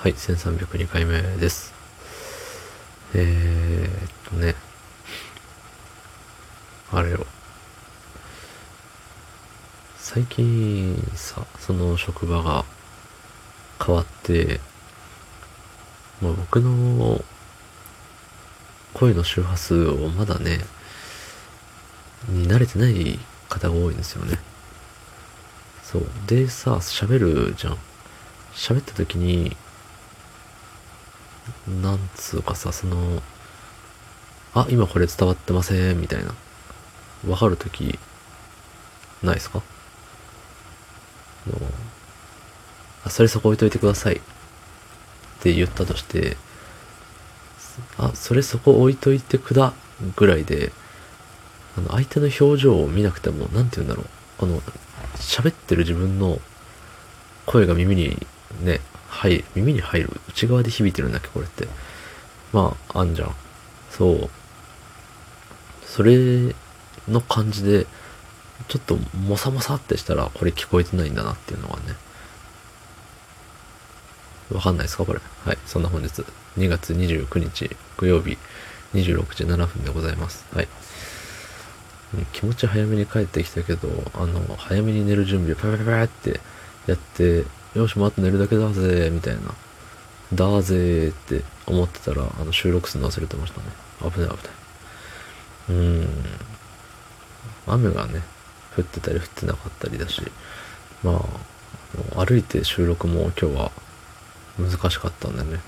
はい、1302回目です。えー、っとね、あれよ。最近さ、その職場が変わって、もう僕の声の周波数をまだね、に慣れてない方が多いんですよね。そう。でさ、喋るじゃん。喋った時に、なんつうかさ、その、あ、今これ伝わってません、みたいな。わかるとき、ないですか？あの、それそこ置いといてください。って言ったとして、あ、それそこ置いといてくだ、ぐらいで、あの、相手の表情を見なくても、なんて言うんだろう。この、喋ってる自分の声が耳にね、入る、耳に入る。内側で響いてるんだっけ、これって。まあ、あんじゃん。そう。それの感じで、ちょっともさもさってしたら、これ聞こえてないんだなっていうのがね。わかんないですかこれ。はい。そんな本日、2月29日、木曜日、26時7分でございます。はい。気持ち早めに帰ってきたけど、あの、早めに寝る準備をパパパパってやって、よし、もうあと寝るだけだぜ、みたいな。だぜって思ってたら、あの、収録するの忘れてましたね。危ない危ない。うん。雨がね、降ってたり降ってなかったりだし、まあ、歩いて収録も今日は難しかったんだよね。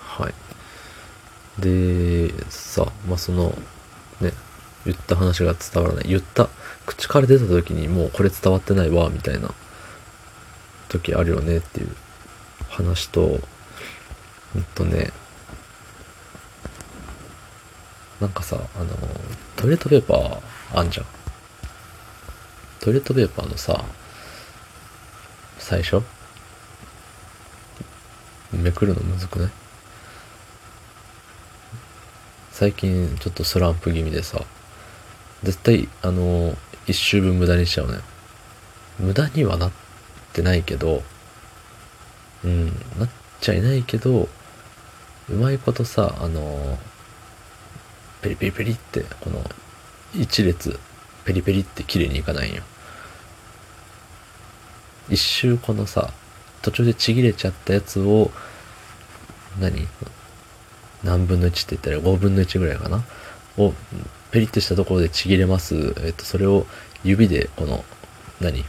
はい。で、さ、まあその、ね、言った話が伝わらない。言った、口から出た時にもうこれ伝わってないわ、みたいな時あるよねっていう話と、うんとね、なんかさ、あの、トイレットペーパーあんじゃん。トイレットペーパーのさ、最初めくるのむずくない？最近ちょっとスランプ気味でさ、絶対、あの、一周分無駄にしちゃうのよ。無駄にはなってないけど、うん、なっちゃいないけど、うまいことさ、あの、ペリペリペリって、この、一列、ペリペリって綺麗にいかないんよ。一周このさ、途中でちぎれちゃったやつを、何？何分の1って言ったら5分の1ぐらいかな？を、ペリッとしたところでちぎれます。えっと、それを指で、この、何？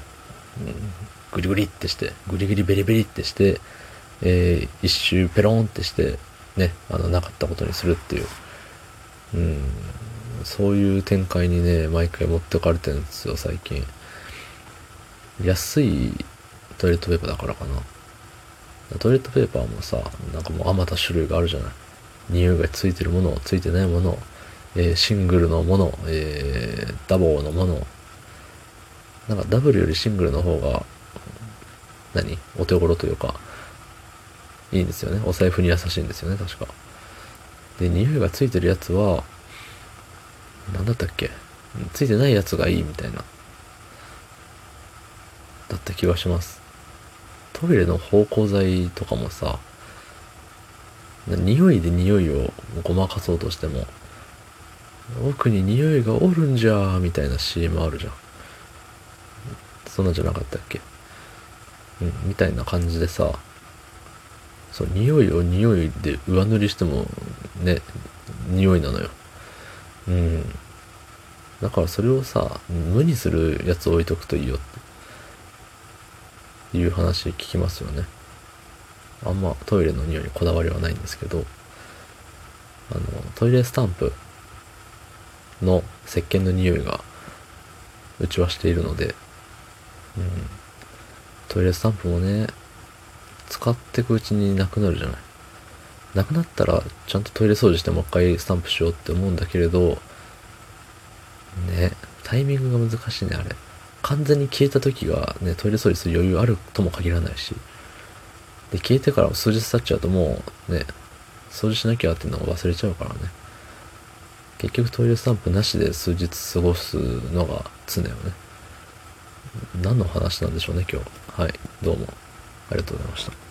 グリグリってして、グリグリベリベリってして、えー一周ペロンってして、ね、あの、なかったことにするっていう。うん、そういう展開にね、毎回持ってかれてるんですよ、最近。安いトイレットペーパーだからかな。トイレットペーパーもさ、なんかもうあまた種類があるじゃない。匂いがついてるもの、ついてないもの、えーシングルのもの、えーダボーのもの。なんかダブルよりシングルの方が、何？お手頃というか、いいんですよね。お財布に優しいんですよね、確か。で、匂いがついてるやつは、なんだったっけ？ついてないやつがいいみたいな。だった気がします。トイレの芳香剤とかもさ、匂いで匂いをごまかそうとしても、奥に匂いがおるんじゃーみたいな CM あるじゃん。そんなんじゃなかったっけ、みたいな感じでさ、そう、匂いを匂いで上塗りしても、ね、匂いなのよ。うん。だからそれをさ、無にするやつ置いとくといいよっていう話聞きますよね。あんまトイレの匂いにこだわりはないんですけど、あの、トイレスタンプの石鹸の匂いがうちはしているので、うん。トイレスタンプもね、使っていくうちになくなるじゃない。なくなったら、ちゃんとトイレ掃除してもう一回スタンプしようって思うんだけれど、ね、タイミングが難しいね、あれ。完全に消えた時がね、トイレ掃除する余裕あるとも限らないし。で、消えてから数日経っちゃうともうね、掃除しなきゃっていうのを忘れちゃうからね。結局トイレスタンプなしで数日過ごすのが常よね。何の話なんでしょうね、今日。はい、どうもありがとうございました。